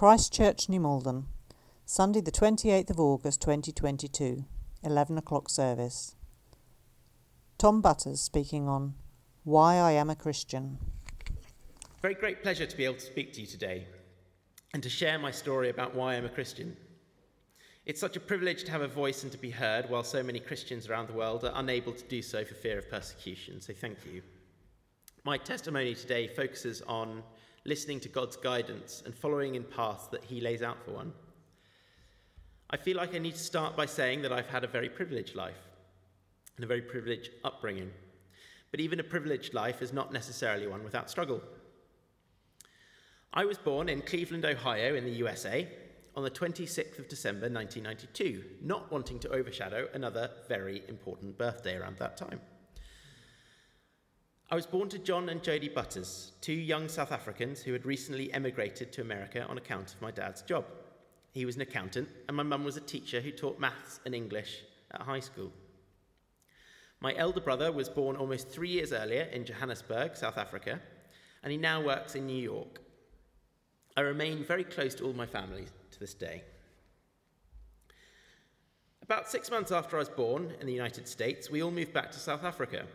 Christ Church, New Malden, Sunday, the 28th of August 2022, 11 o'clock service. Tom Butters speaking on Why I Am a Christian. Very great pleasure to be able to speak to you today and to share my story about why I'm a Christian. It's such a privilege to have a voice and to be heard while so many Christians around the world are unable to do so for fear of persecution, so thank you. My testimony today focuses on listening to God's guidance and following in paths that He lays out for one. I feel like I need to start by saying that I've had a very privileged life and a very privileged upbringing. But even a privileged life is not necessarily one without struggle. I was born in Cleveland, Ohio, in the USA, on the 26th of December 1992, not wanting to overshadow another very important birthday around that time. I was born to John and Jodie Butters, two young South Africans who had recently emigrated to America on account of my dad's job. He was an accountant, and my mum was a teacher who taught maths and English at high school. My elder brother was born almost three years earlier in Johannesburg, South Africa, and he now works in New York. I remain very close to all my family to this day. About six months after I was born in the United States, we all moved back to South Africa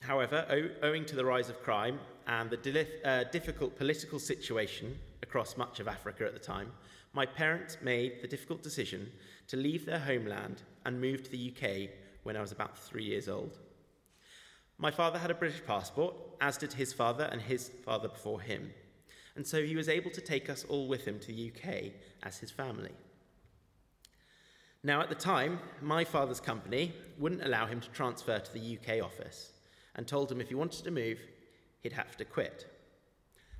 However, owing to the rise of crime and the uh, difficult political situation across much of Africa at the time, my parents made the difficult decision to leave their homeland and move to the UK when I was about three years old. My father had a British passport, as did his father and his father before him, and so he was able to take us all with him to the UK as his family. Now, at the time, my father's company wouldn't allow him to transfer to the UK office and told him if he wanted to move, he'd have to quit.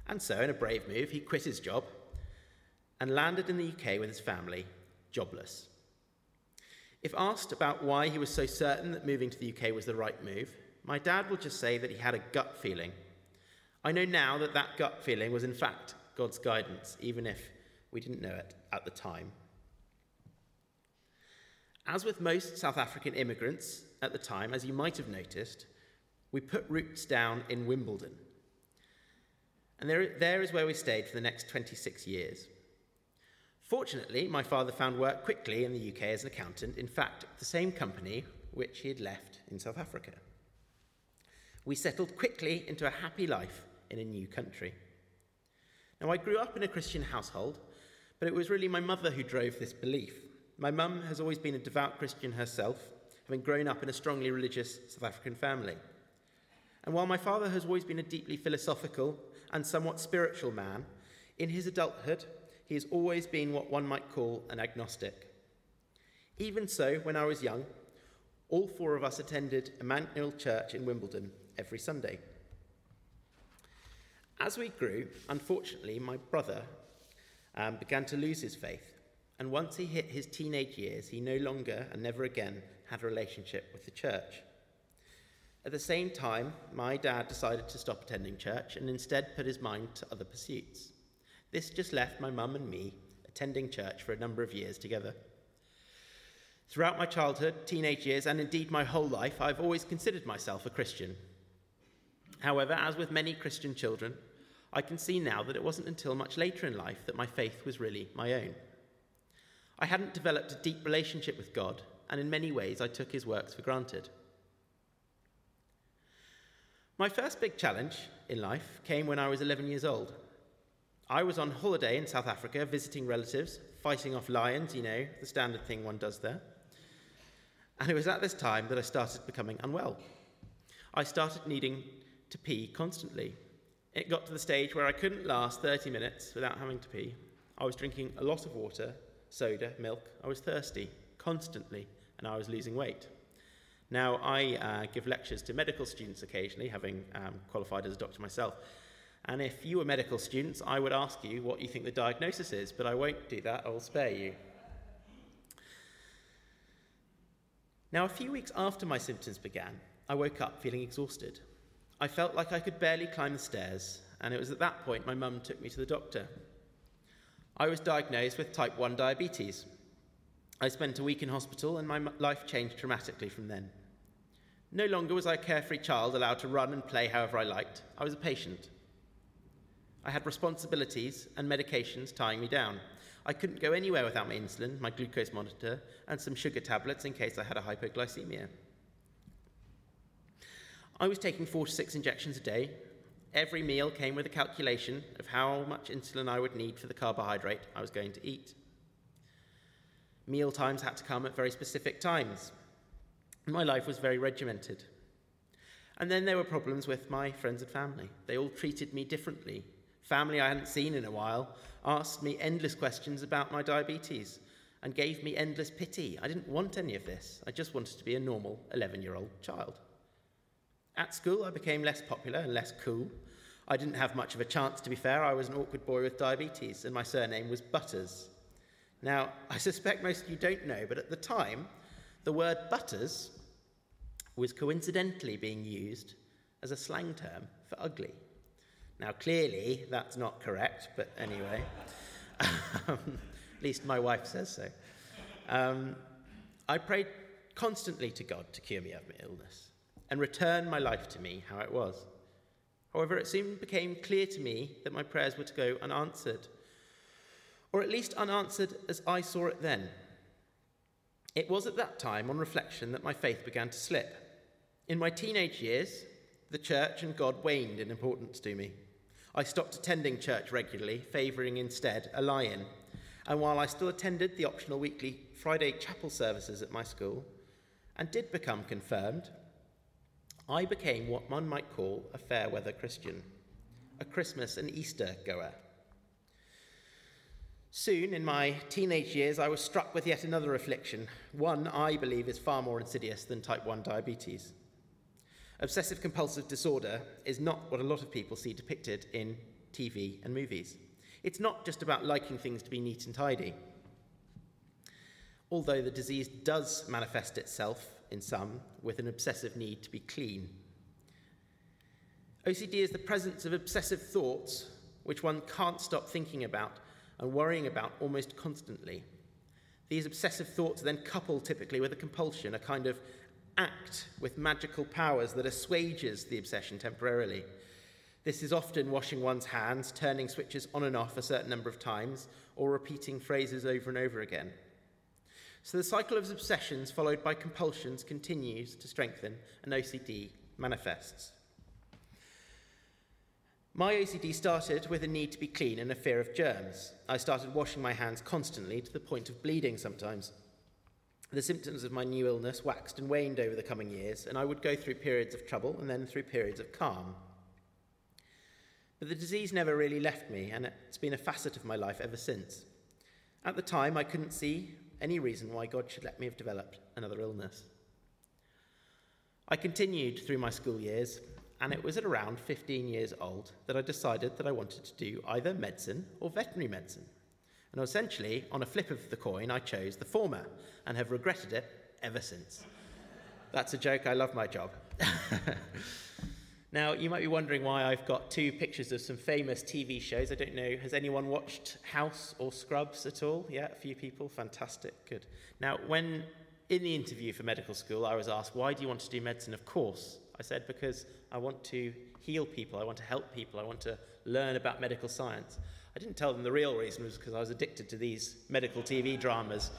And so, in a brave move, he quit his job and landed in the UK with his family, jobless. If asked about why he was so certain that moving to the UK was the right move, my dad will just say that he had a gut feeling. I know now that that gut feeling was, in fact, God's guidance, even if we didn't know it at the time. As with most South African immigrants at the time, as you might have noticed, we put roots down in Wimbledon. And there, there is where we stayed for the next 26 years. Fortunately, my father found work quickly in the UK as an accountant, in fact, the same company which he had left in South Africa. We settled quickly into a happy life in a new country. Now, I grew up in a Christian household, but it was really my mother who drove this belief. My mum has always been a devout Christian herself, having grown up in a strongly religious South African family. And while my father has always been a deeply philosophical and somewhat spiritual man, in his adulthood, he has always been what one might call an agnostic. Even so, when I was young, all four of us attended Emmanuel Church in Wimbledon every Sunday. As we grew, unfortunately, my brother um, began to lose his faith. And once he hit his teenage years, he no longer and never again had a relationship with the church. At the same time, my dad decided to stop attending church and instead put his mind to other pursuits. This just left my mum and me attending church for a number of years together. Throughout my childhood, teenage years, and indeed my whole life, I've always considered myself a Christian. However, as with many Christian children, I can see now that it wasn't until much later in life that my faith was really my own. I hadn't developed a deep relationship with God, and in many ways I took his works for granted. My first big challenge in life came when I was 11 years old. I was on holiday in South Africa visiting relatives, fighting off lions, you know, the standard thing one does there. And it was at this time that I started becoming unwell. I started needing to pee constantly. It got to the stage where I couldn't last 30 minutes without having to pee. I was drinking a lot of water, soda, milk. I was thirsty constantly, and I was losing weight. Now, I uh, give lectures to medical students occasionally, having um, qualified as a doctor myself. And if you were medical students, I would ask you what you think the diagnosis is, but I won't do that, I'll spare you. Now, a few weeks after my symptoms began, I woke up feeling exhausted. I felt like I could barely climb the stairs, and it was at that point my mum took me to the doctor. I was diagnosed with type 1 diabetes. I spent a week in hospital, and my life changed dramatically from then. No longer was I a carefree child allowed to run and play however I liked. I was a patient. I had responsibilities and medications tying me down. I couldn't go anywhere without my insulin, my glucose monitor, and some sugar tablets in case I had a hypoglycemia. I was taking four to six injections a day. Every meal came with a calculation of how much insulin I would need for the carbohydrate I was going to eat. Meal times had to come at very specific times. My life was very regimented. And then there were problems with my friends and family. They all treated me differently. Family I hadn't seen in a while asked me endless questions about my diabetes and gave me endless pity. I didn't want any of this. I just wanted to be a normal 11 year old child. At school, I became less popular and less cool. I didn't have much of a chance, to be fair. I was an awkward boy with diabetes, and my surname was Butters. Now, I suspect most of you don't know, but at the time, the word Butters was coincidentally being used as a slang term for ugly. Now, clearly, that's not correct, but anyway, um, at least my wife says so. Um, I prayed constantly to God to cure me of my illness and return my life to me how it was. However, it soon became clear to me that my prayers were to go unanswered, or at least unanswered as I saw it then. It was at that time, on reflection, that my faith began to slip. In my teenage years, the church and God waned in importance to me. I stopped attending church regularly, favouring instead a lie in. And while I still attended the optional weekly Friday chapel services at my school and did become confirmed, I became what one might call a fair weather Christian, a Christmas and Easter goer. Soon, in my teenage years, I was struck with yet another affliction, one I believe is far more insidious than type 1 diabetes. Obsessive compulsive disorder is not what a lot of people see depicted in TV and movies. It's not just about liking things to be neat and tidy. Although the disease does manifest itself in some with an obsessive need to be clean. OCD is the presence of obsessive thoughts which one can't stop thinking about and worrying about almost constantly. These obsessive thoughts then couple typically with a compulsion, a kind of act with magical powers that assuages the obsession temporarily. This is often washing one's hands, turning switches on and off a certain number of times, or repeating phrases over and over again. So the cycle of obsessions followed by compulsions continues to strengthen, and OCD manifests. My OCD started with a need to be clean and a fear of germs. I started washing my hands constantly to the point of bleeding sometimes. The symptoms of my new illness waxed and waned over the coming years, and I would go through periods of trouble and then through periods of calm. But the disease never really left me, and it's been a facet of my life ever since. At the time, I couldn't see any reason why God should let me have developed another illness. I continued through my school years, and it was at around 15 years old that I decided that I wanted to do either medicine or veterinary medicine. And essentially, on a flip of the coin, I chose the former and have regretted it ever since. That's a joke, I love my job. Now, you might be wondering why I've got two pictures of some famous TV shows. I don't know, has anyone watched House or Scrubs at all? Yeah, a few people. Fantastic, good. Now, when in the interview for medical school, I was asked, why do you want to do medicine? Of course, I said, because I want to heal people, I want to help people, I want to learn about medical science. I didn't tell them the real reason was because I was addicted to these medical TV dramas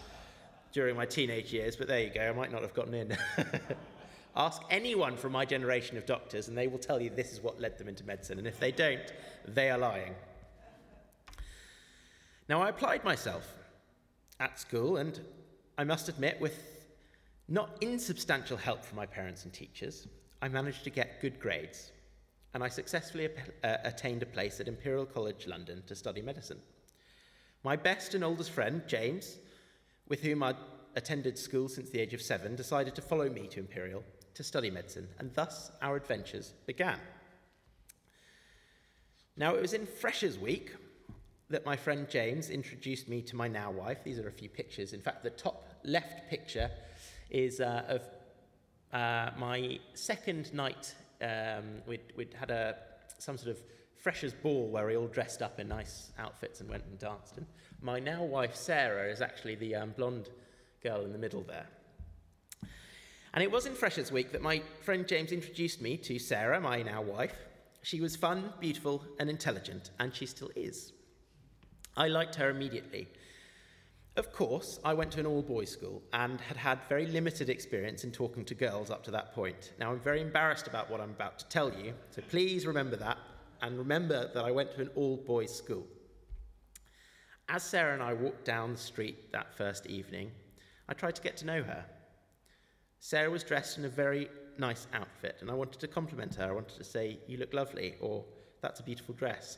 during my teenage years, but there you go, I might not have gotten in. Ask anyone from my generation of doctors, and they will tell you this is what led them into medicine. And if they don't, they are lying. Now, I applied myself at school, and I must admit, with not insubstantial help from my parents and teachers, I managed to get good grades, and I successfully uh, attained a place at Imperial College London to study medicine. My best and oldest friend, James, with whom I'd attended school since the age of seven, decided to follow me to Imperial to study medicine, and thus our adventures began. Now, it was in Freshers' Week that my friend James introduced me to my now wife. These are a few pictures. In fact, the top left picture is uh, of uh, my second night. Um, we'd, we'd, had a, some sort of freshers' ball where we all dressed up in nice outfits and went and danced. And my now wife, Sarah, is actually the um, blonde girl in the middle there. And it was in Freshers' Week that my friend James introduced me to Sarah, my now wife, She was fun, beautiful, and intelligent, and she still is. I liked her immediately. Of course, I went to an all boys school and had had very limited experience in talking to girls up to that point. Now, I'm very embarrassed about what I'm about to tell you, so please remember that, and remember that I went to an all boys school. As Sarah and I walked down the street that first evening, I tried to get to know her. Sarah was dressed in a very nice outfit, and I wanted to compliment her. I wanted to say, You look lovely, or That's a beautiful dress.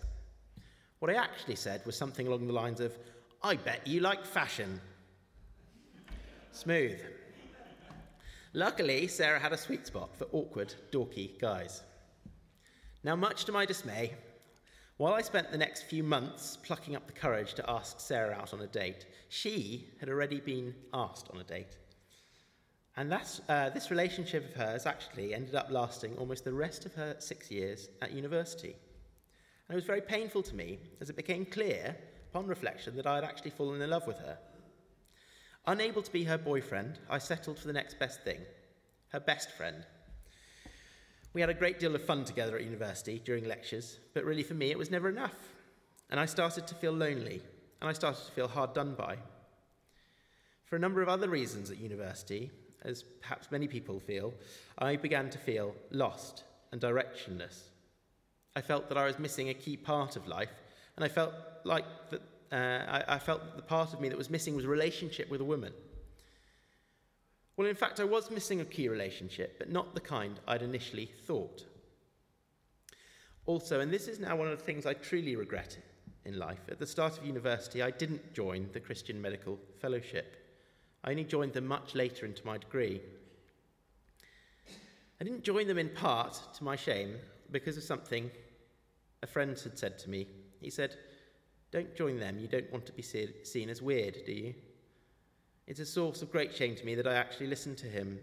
What I actually said was something along the lines of, I bet you like fashion. Smooth. Luckily, Sarah had a sweet spot for awkward, dorky guys. Now, much to my dismay, while I spent the next few months plucking up the courage to ask Sarah out on a date, she had already been asked on a date. And uh, this relationship of hers actually ended up lasting almost the rest of her six years at university. And it was very painful to me as it became clear, upon reflection, that I had actually fallen in love with her. Unable to be her boyfriend, I settled for the next best thing her best friend. We had a great deal of fun together at university during lectures, but really for me it was never enough. And I started to feel lonely, and I started to feel hard done by. For a number of other reasons at university, as perhaps many people feel, I began to feel lost and directionless. I felt that I was missing a key part of life, and I felt like that, uh, I, I felt that the part of me that was missing was a relationship with a woman. Well, in fact, I was missing a key relationship, but not the kind I'd initially thought. Also, and this is now one of the things I truly regret in life, at the start of university, I didn't join the Christian Medical Fellowship. I only joined them much later into my degree. I didn't join them in part, to my shame, because of something a friend had said to me. He said, Don't join them, you don't want to be seen as weird, do you? It's a source of great shame to me that I actually listened to him.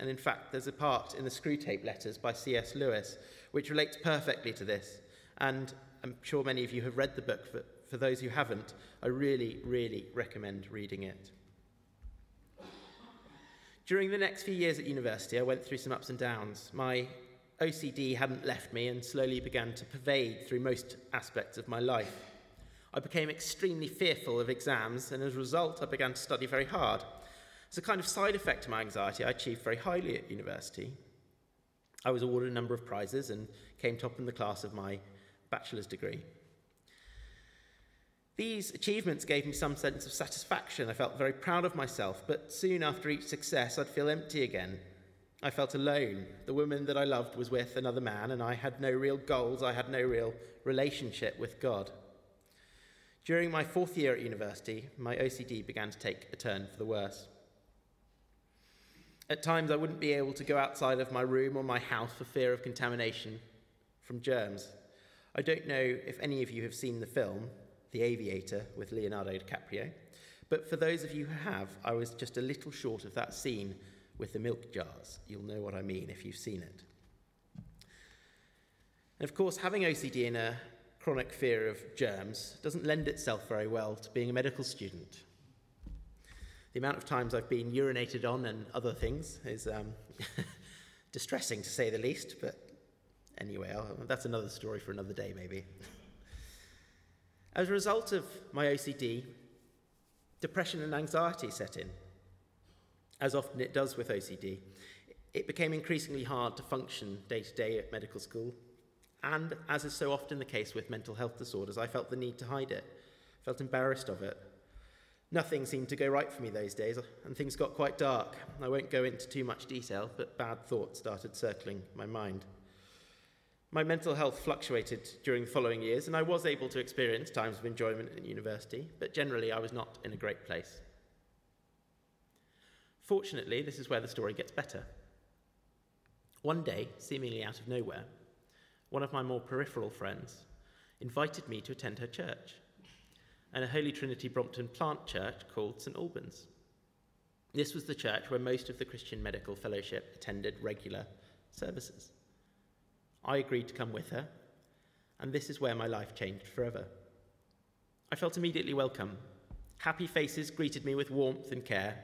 And in fact, there's a part in the Screwtape Letters by C.S. Lewis which relates perfectly to this. And I'm sure many of you have read the book, but for those who haven't, I really, really recommend reading it. During the next few years at university, I went through some ups and downs. My OCD hadn't left me and slowly began to pervade through most aspects of my life. I became extremely fearful of exams, and as a result, I began to study very hard. As a kind of side effect to my anxiety, I achieved very highly at university. I was awarded a number of prizes and came top in the class of my bachelor's degree. These achievements gave me some sense of satisfaction. I felt very proud of myself, but soon after each success, I'd feel empty again. I felt alone. The woman that I loved was with another man, and I had no real goals, I had no real relationship with God. During my fourth year at university, my OCD began to take a turn for the worse. At times, I wouldn't be able to go outside of my room or my house for fear of contamination from germs. I don't know if any of you have seen the film, The Aviator, with Leonardo DiCaprio, but for those of you who have, I was just a little short of that scene with the milk jars. You'll know what I mean if you've seen it. And of course, having OCD in a chronic fear of germs doesn't lend itself very well to being a medical student. The amount of times I've been urinated on and other things is um, distressing to say the least, but anyway, I'll, that's another story for another day, maybe. As a result of my OCD, depression and anxiety set in. As often it does with OCD, it became increasingly hard to function day to day at medical school and as is so often the case with mental health disorders, I felt the need to hide it, felt embarrassed of it. Nothing seemed to go right for me those days, and things got quite dark. I won't go into too much detail, but bad thoughts started circling my mind. My mental health fluctuated during the following years, and I was able to experience times of enjoyment at university, but generally I was not in a great place. Fortunately, this is where the story gets better. One day, seemingly out of nowhere, one of my more peripheral friends, invited me to attend her church, and a Holy Trinity Brompton plant church called St Albans. This was the church where most of the Christian Medical Fellowship attended regular services. I agreed to come with her, and this is where my life changed forever. I felt immediately welcome. Happy faces greeted me with warmth and care.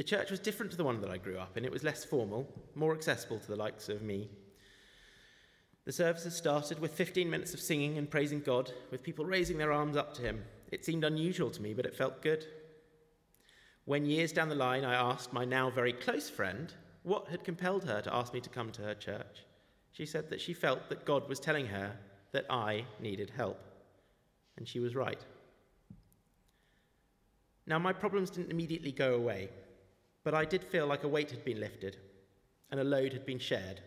The church was different to the one that I grew up in. It was less formal, more accessible to the likes of me, The services started with 15 minutes of singing and praising God, with people raising their arms up to Him. It seemed unusual to me, but it felt good. When years down the line I asked my now very close friend what had compelled her to ask me to come to her church, she said that she felt that God was telling her that I needed help. And she was right. Now, my problems didn't immediately go away, but I did feel like a weight had been lifted and a load had been shared.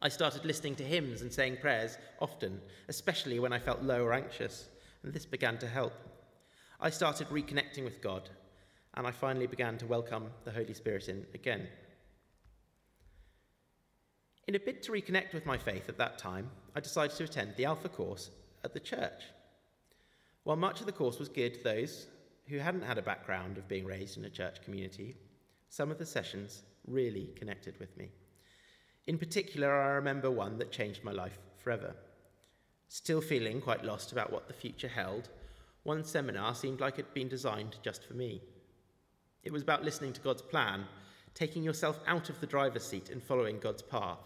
I started listening to hymns and saying prayers often, especially when I felt low or anxious, and this began to help. I started reconnecting with God, and I finally began to welcome the Holy Spirit in again. In a bid to reconnect with my faith at that time, I decided to attend the Alpha course at the church. While much of the course was geared to those who hadn't had a background of being raised in a church community, some of the sessions really connected with me. In particular, I remember one that changed my life forever. Still feeling quite lost about what the future held, one seminar seemed like it'd been designed just for me. It was about listening to God's plan, taking yourself out of the driver's seat and following God's path,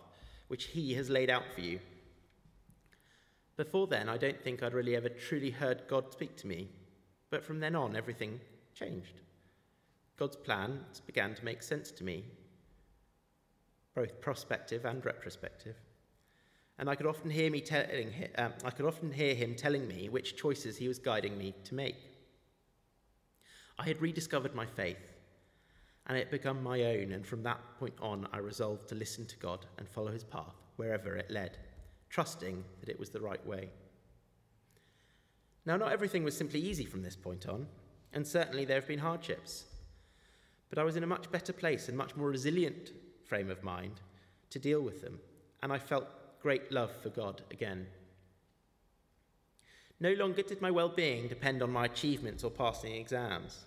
which He has laid out for you. Before then, I don't think I'd really ever truly heard God speak to me, but from then on, everything changed. God's plans began to make sense to me, both prospective and retrospective. And I could often hear me telling um, I could often hear him telling me which choices he was guiding me to make. I had rediscovered my faith, and it had become my own, and from that point on, I resolved to listen to God and follow his path wherever it led, trusting that it was the right way. Now, not everything was simply easy from this point on, and certainly there have been hardships. But I was in a much better place and much more resilient frame of mind to deal with them, and I felt great love for God again. No longer did my well being depend on my achievements or passing exams.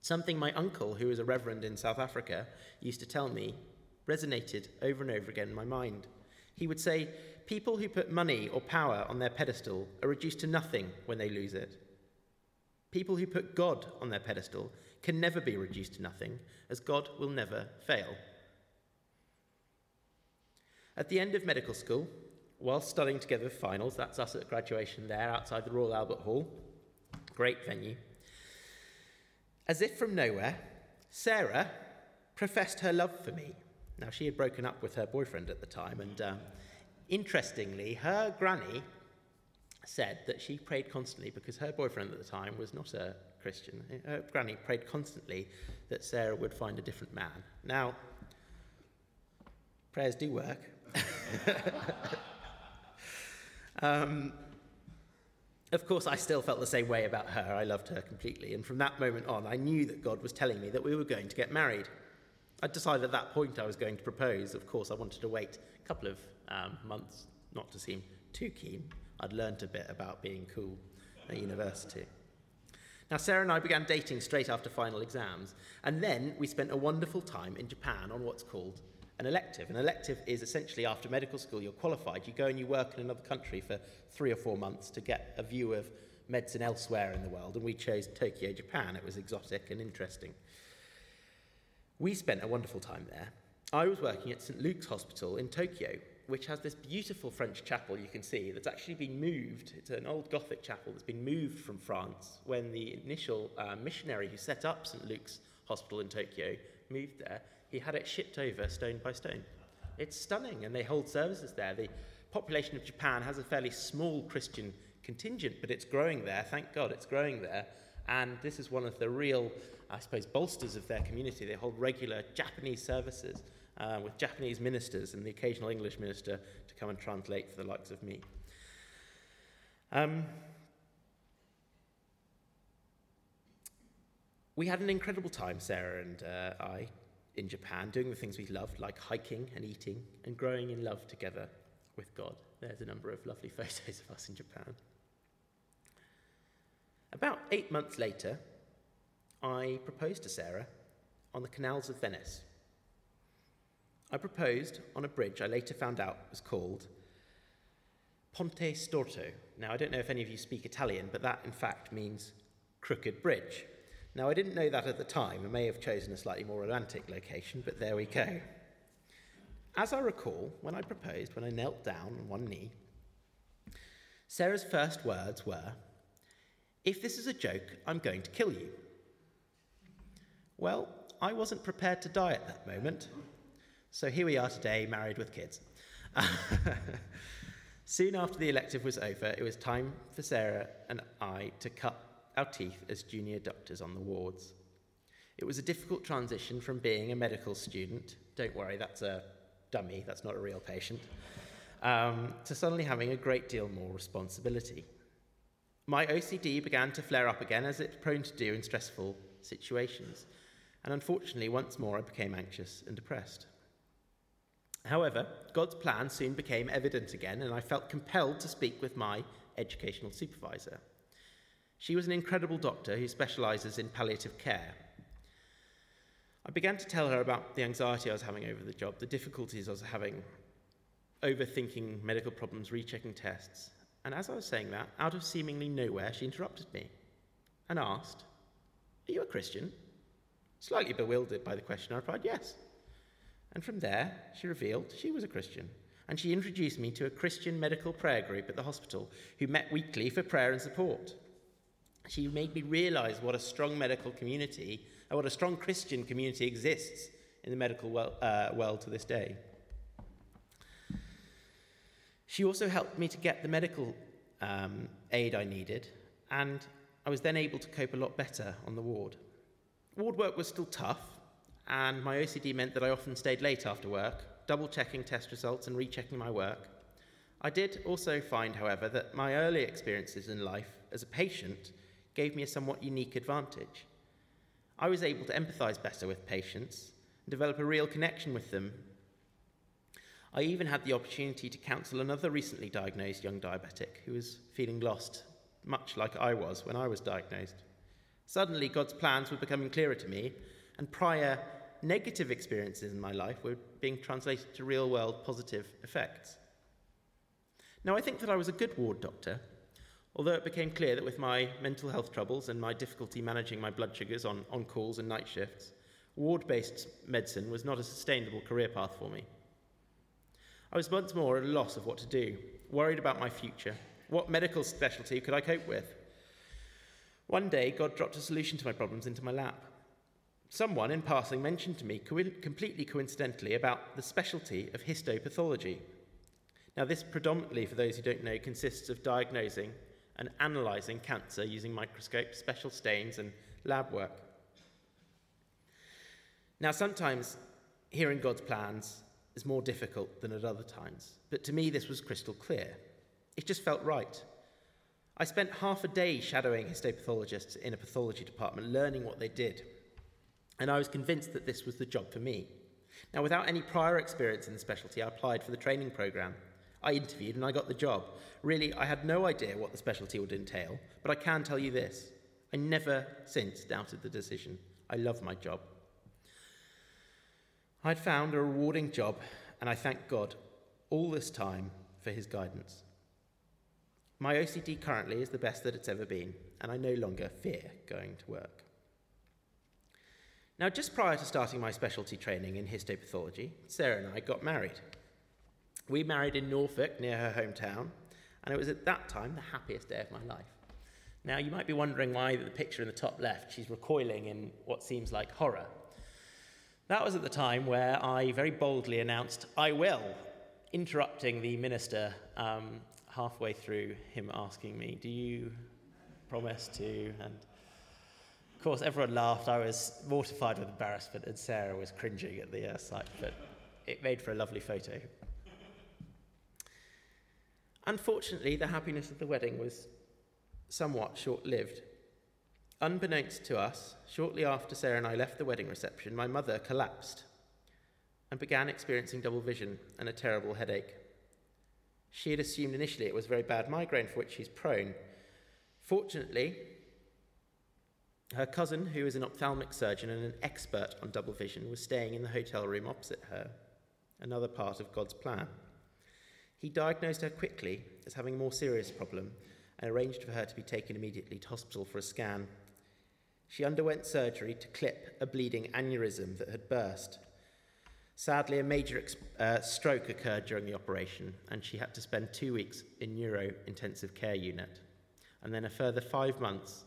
Something my uncle, who was a reverend in South Africa, used to tell me resonated over and over again in my mind. He would say, People who put money or power on their pedestal are reduced to nothing when they lose it. People who put God on their pedestal can never be reduced to nothing, as God will never fail. At the end of medical school, while studying together finals, that's us at graduation there outside the Royal Albert Hall, great venue, as if from nowhere, Sarah professed her love for me. Now, she had broken up with her boyfriend at the time, and um, interestingly, her granny said that she prayed constantly because her boyfriend at the time was not a Christian. Her granny prayed constantly that Sarah would find a different man. Now, prayers do work. um, of course, I still felt the same way about her. I loved her completely. And from that moment on, I knew that God was telling me that we were going to get married. I decided at that point I was going to propose. Of course, I wanted to wait a couple of um, months, not to seem too keen. I'd learnt a bit about being cool at university. Now, Sarah and I began dating straight after final exams, and then we spent a wonderful time in Japan on what's called an elective. An elective is essentially after medical school, you're qualified, you go and you work in another country for three or four months to get a view of medicine elsewhere in the world, and we chose Tokyo, Japan. It was exotic and interesting. We spent a wonderful time there. I was working at St. Luke's Hospital in Tokyo, which has this beautiful French chapel you can see that's actually been moved. It's an old Gothic chapel that's been moved from France when the initial uh, missionary who set up St. Luke's Hospital in Tokyo moved there he had it shipped over stone by stone. It's stunning, and they hold services there. The population of Japan has a fairly small Christian contingent, but it's growing there. Thank God it's growing there. And this is one of the real, I suppose, bolsters of their community. They hold regular Japanese services uh, with Japanese ministers and the occasional English minister to come and translate for the likes of me. Um, we had an incredible time, Sarah and uh, I, in Japan, doing the things we loved, like hiking and eating, and growing in love together with God. There's a number of lovely photos of us in Japan. About eight months later, I proposed to Sarah on the canals of Venice. I proposed on a bridge I later found out was called Ponte Storto. Now, I don't know if any of you speak Italian, but that in fact means crooked bridge. Now, I didn't know that at the time. I may have chosen a slightly more romantic location, but there we go. as I recall, when I proposed, when I knelt down on one knee, Sarah's first words were, If this is a joke, I'm going to kill you. Well, I wasn't prepared to die at that moment. So here we are today, married with kids. Soon after the elective was over, it was time for Sarah and I to cut our teeth as junior doctors on the wards. It was a difficult transition from being a medical student, don't worry, that's a dummy, that's not a real patient, um, to suddenly having a great deal more responsibility. My OCD began to flare up again, as it's prone to do in stressful situations, and unfortunately, once more I became anxious and depressed. However, God's plan soon became evident again, and I felt compelled to speak with my educational supervisor. She was an incredible doctor who specialises in palliative care. I began to tell her about the anxiety I was having over the job, the difficulties I was having overthinking medical problems, rechecking tests. And as I was saying that, out of seemingly nowhere, she interrupted me and asked, Are you a Christian? Slightly bewildered by the question, I replied, Yes. And from there, she revealed she was a Christian. And she introduced me to a Christian medical prayer group at the hospital who met weekly for prayer and support. She made me realize what a strong medical community, and what a strong Christian community exists in the medical well, uh, world to this day. She also helped me to get the medical um, aid I needed, and I was then able to cope a lot better on the ward. Ward work was still tough, and my OCD meant that I often stayed late after work, double checking test results and rechecking my work. I did also find, however, that my early experiences in life as a patient gave me a somewhat unique advantage. I was able to empathize better with patients and develop a real connection with them. I even had the opportunity to counsel another recently diagnosed young diabetic who was feeling lost, much like I was when I was diagnosed. Suddenly, God's plans were becoming clearer to me, and prior negative experiences in my life were being translated to real world positive effects. Now, I think that I was a good ward doctor, although it became clear that with my mental health troubles and my difficulty managing my blood sugars on, on calls and night shifts, ward based medicine was not a sustainable career path for me. I was once more at a loss of what to do, worried about my future. What medical specialty could I cope with? One day, God dropped a solution to my problems into my lap. Someone in passing mentioned to me co- completely coincidentally about the specialty of histopathology. Now, this predominantly, for those who don't know, consists of diagnosing and analysing cancer using microscopes, special stains, and lab work. Now, sometimes hearing God's plans is more difficult than at other times, but to me, this was crystal clear. It just felt right. I spent half a day shadowing histopathologists in a pathology department, learning what they did and I was convinced that this was the job for me. Now, without any prior experience in the specialty, I applied for the training program. I interviewed and I got the job. Really, I had no idea what the specialty would entail, but I can tell you this I never since doubted the decision. I love my job. I'd found a rewarding job, and I thank God all this time for his guidance. My OCD currently is the best that it's ever been, and I no longer fear going to work. Now, just prior to starting my specialty training in histopathology, Sarah and I got married. We married in Norfolk, near her hometown, and it was at that time the happiest day of my life. Now, you might be wondering why the picture in the top left, she's recoiling in what seems like horror. That was at the time where I very boldly announced, I will, interrupting the minister um, halfway through him asking me, Do you promise to? And of course, everyone laughed. I was mortified with embarrassment, and Sarah was cringing at the uh, sight, but it made for a lovely photo. Unfortunately, the happiness of the wedding was somewhat short lived. Unbeknownst to us, shortly after Sarah and I left the wedding reception, my mother collapsed and began experiencing double vision and a terrible headache. She had assumed initially it was a very bad migraine for which she's prone. Fortunately, her cousin, who is an ophthalmic surgeon and an expert on double vision, was staying in the hotel room opposite her, another part of God's plan. He diagnosed her quickly as having a more serious problem and arranged for her to be taken immediately to hospital for a scan. She underwent surgery to clip a bleeding aneurysm that had burst. Sadly, a major uh, stroke occurred during the operation, and she had to spend two weeks in neuro intensive care unit, and then a further five months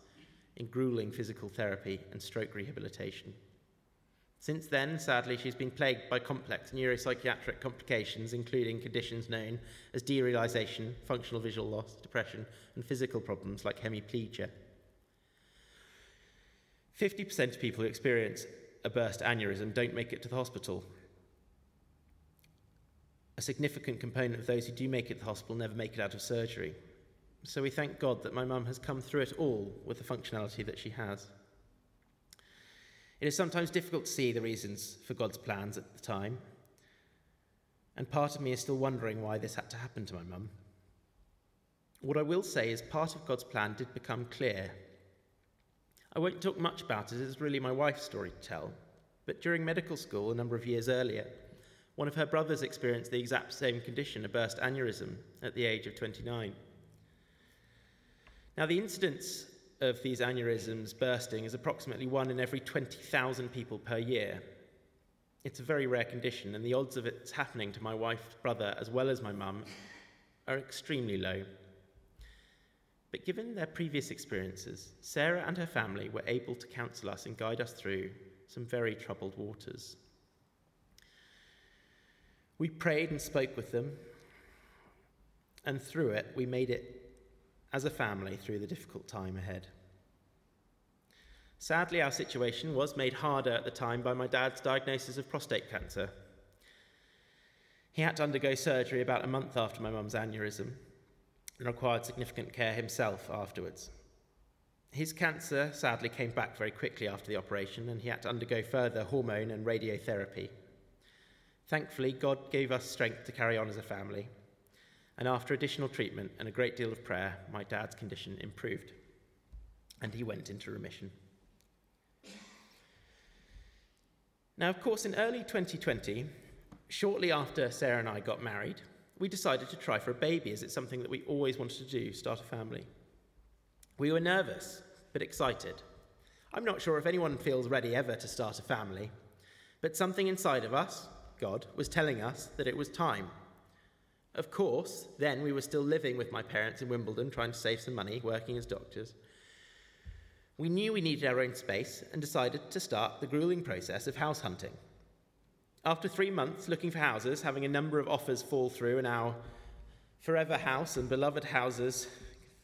in grueling physical therapy and stroke rehabilitation. Since then, sadly, she's been plagued by complex neuropsychiatric complications, including conditions known as derealization, functional visual loss, depression, and physical problems like hemiplegia. 50% of people who experience a burst aneurysm don't make it to the hospital, a significant component of those who do make it to the hospital never make it out of surgery. So we thank God that my mum has come through it all with the functionality that she has. It is sometimes difficult to see the reasons for God's plans at the time, and part of me is still wondering why this had to happen to my mum. What I will say is part of God's plan did become clear. I won't talk much about it, it's really my wife's story to tell, but during medical school a number of years earlier, one of her brothers experienced the exact same condition, a burst aneurysm, at the age of 29. Now, the incidence of these aneurysms bursting is approximately one in every 20,000 people per year. It's a very rare condition, and the odds of it happening to my wife's brother as well as my mum are extremely low. But given their previous experiences, Sarah and her family were able to counsel us and guide us through some very troubled waters. We prayed and spoke with them, and through it, we made it as a family through the difficult time ahead. Sadly, our situation was made harder at the time by my dad's diagnosis of prostate cancer. He had to undergo surgery about a month after my mum's aneurysm and required significant care himself afterwards. His cancer sadly came back very quickly after the operation, and he had to undergo further hormone and radiotherapy. Thankfully, God gave us strength to carry on as a family. And after additional treatment and a great deal of prayer, my dad's condition improved. And he went into remission. Now, of course, in early 2020, shortly after Sarah and I got married, we decided to try for a baby, as it's something that we always wanted to do start a family. We were nervous, but excited. I'm not sure if anyone feels ready ever to start a family, but something inside of us, God, was telling us that it was time. Of course, then we were still living with my parents in Wimbledon, trying to save some money, working as doctors. We knew we needed our own space and decided to start the grueling process of house hunting. After three months looking for houses, having a number of offers fall through, and our forever house and beloved houses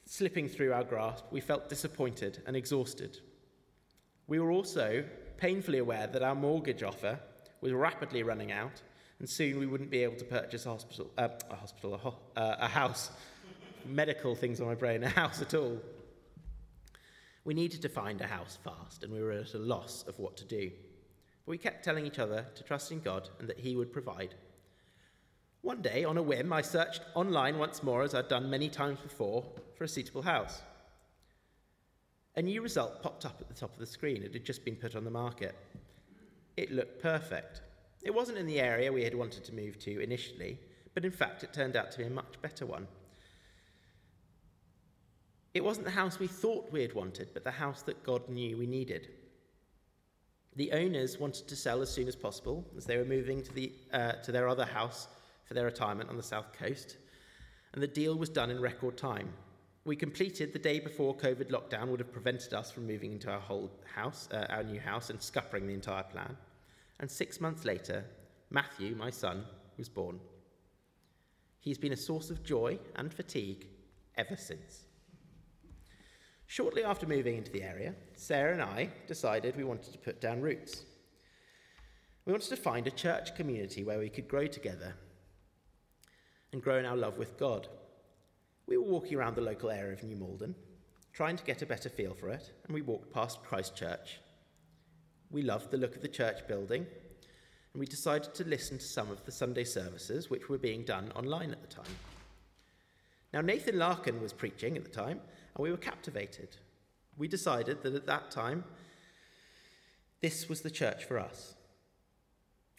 slipping through our grasp, we felt disappointed and exhausted. We were also painfully aware that our mortgage offer was rapidly running out, and soon we wouldn't be able to purchase a hospital, uh, a, hospital a, ho- uh, a house, medical things on my brain, a house at all. We needed to find a house fast, and we were at a loss of what to do. But we kept telling each other to trust in God and that He would provide. One day, on a whim, I searched online once more, as I'd done many times before, for a suitable house. A new result popped up at the top of the screen. It had just been put on the market it looked perfect. It wasn't in the area we had wanted to move to initially, but in fact, it turned out to be a much better one. It wasn't the house we thought we had wanted, but the house that God knew we needed. The owners wanted to sell as soon as possible, as they were moving to, the, uh, to their other house for their retirement on the south coast, and the deal was done in record time. We completed the day before COVID lockdown would have prevented us from moving into our whole house, uh, our new house, and scuppering the entire plan. And six months later, Matthew, my son, was born. He's been a source of joy and fatigue ever since. Shortly after moving into the area, Sarah and I decided we wanted to put down roots. We wanted to find a church community where we could grow together and grow in our love with God. We were walking around the local area of New Malden, trying to get a better feel for it, and we walked past Christ Church we loved the look of the church building, and we decided to listen to some of the Sunday services which were being done online at the time. Now, Nathan Larkin was preaching at the time, and we were captivated. We decided that at that time, this was the church for us.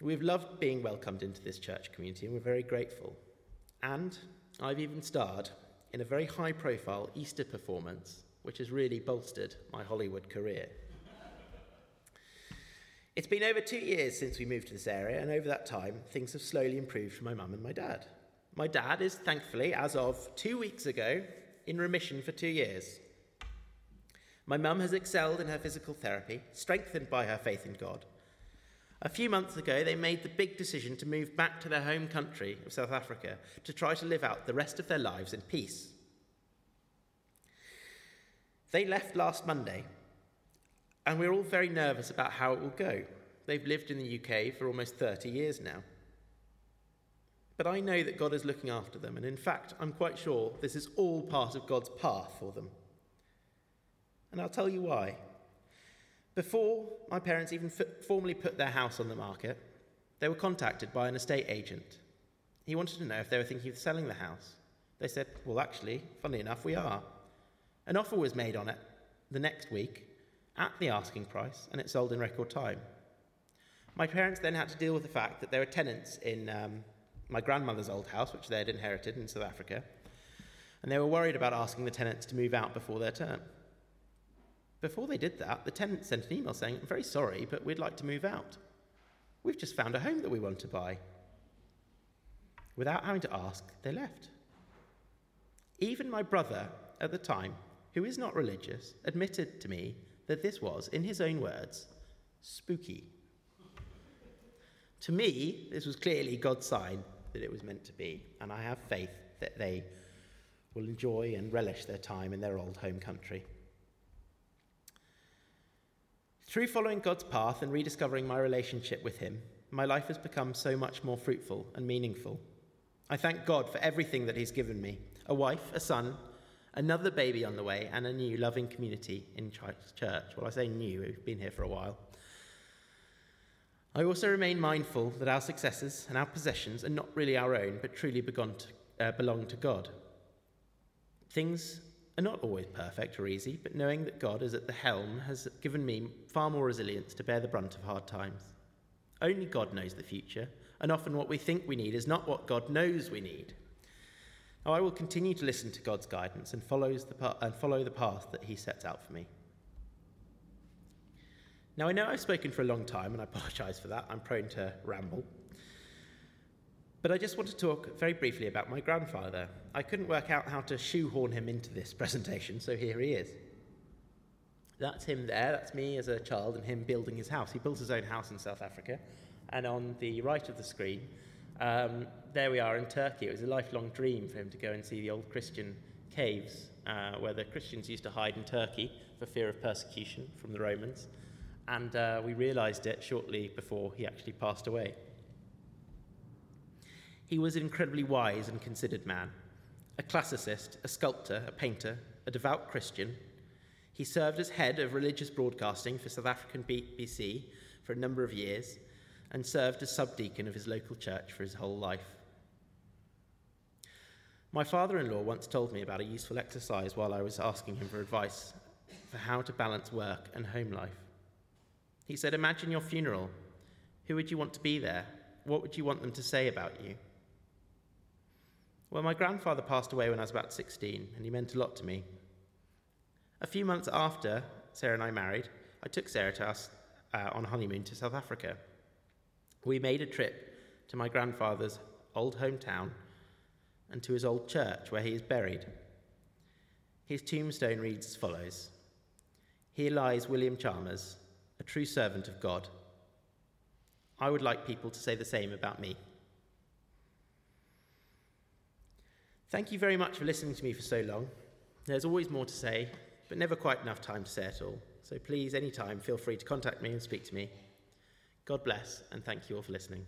We've loved being welcomed into this church community, and we're very grateful. And I've even starred in a very high profile Easter performance, which has really bolstered my Hollywood career. It's been over two years since we moved to this area, and over that time, things have slowly improved for my mum and my dad. My dad is thankfully, as of two weeks ago, in remission for two years. My mum has excelled in her physical therapy, strengthened by her faith in God. A few months ago, they made the big decision to move back to their home country of South Africa to try to live out the rest of their lives in peace. They left last Monday and we're all very nervous about how it will go. They've lived in the UK for almost 30 years now. But I know that God is looking after them, and in fact, I'm quite sure this is all part of God's path for them. And I'll tell you why. Before my parents even f- formally put their house on the market, they were contacted by an estate agent. He wanted to know if they were thinking of selling the house. They said, Well, actually, funny enough, we are. An offer was made on it the next week, at the asking price and it sold in record time. My parents then had to deal with the fact that there were tenants in um, my grandmother's old house, which they had inherited in South Africa, and they were worried about asking the tenants to move out before their term. Before they did that, the tenants sent an email saying, I'm very sorry, but we'd like to move out. We've just found a home that we want to buy. Without having to ask, they left. Even my brother at the time, who is not religious, admitted to me that this was, in his own words, spooky. To me, this was clearly God's sign that it was meant to be, and I have faith that they will enjoy and relish their time in their old home country. Through following God's path and rediscovering my relationship with Him, my life has become so much more fruitful and meaningful. I thank God for everything that He's given me a wife, a son, another baby on the way, and a new loving community in church. Well, I say new, we've been here for a while. I also remain mindful that our successes and our possessions are not really our own, but truly to, uh, belong to God. Things are not always perfect or easy, but knowing that God is at the helm has given me far more resilience to bear the brunt of hard times. Only God knows the future, and often what we think we need is not what God knows we need. Now, I will continue to listen to God's guidance and, follows the and follow the path that He sets out for me. Now, I know I've spoken for a long time, and I apologise for that. I'm prone to ramble. But I just want to talk very briefly about my grandfather. I couldn't work out how to shoehorn him into this presentation, so here he is. That's him there, that's me as a child, and him building his house. He built his own house in South Africa, and on the right of the screen um, there we are in Turkey. It was a lifelong dream for him to go and see the old Christian caves uh, where the Christians used to hide in Turkey for fear of persecution from the Romans. And uh, we realized it shortly before he actually passed away. He was an incredibly wise and considered man, a classicist, a sculptor, a painter, a devout Christian. He served as head of religious broadcasting for South African BBC for a number of years and served as subdeacon of his local church for his whole life. My father in law once told me about a useful exercise while I was asking him for advice for how to balance work and home life. He said, Imagine your funeral. Who would you want to be there? What would you want them to say about you? Well, my grandfather passed away when I was about 16, and he meant a lot to me. A few months after Sarah and I married, I took Sarah to us uh, on honeymoon to South Africa we made a trip to my grandfather's old hometown and to his old church where he is buried. His tombstone reads as follows Here lies William Chalmers, a true servant of God. I would like people to say the same about me. Thank you very much for listening to me for so long. There's always more to say, but never quite enough time to say it all. So please, anytime, feel free to contact me and speak to me. God bless, and thank you all for listening.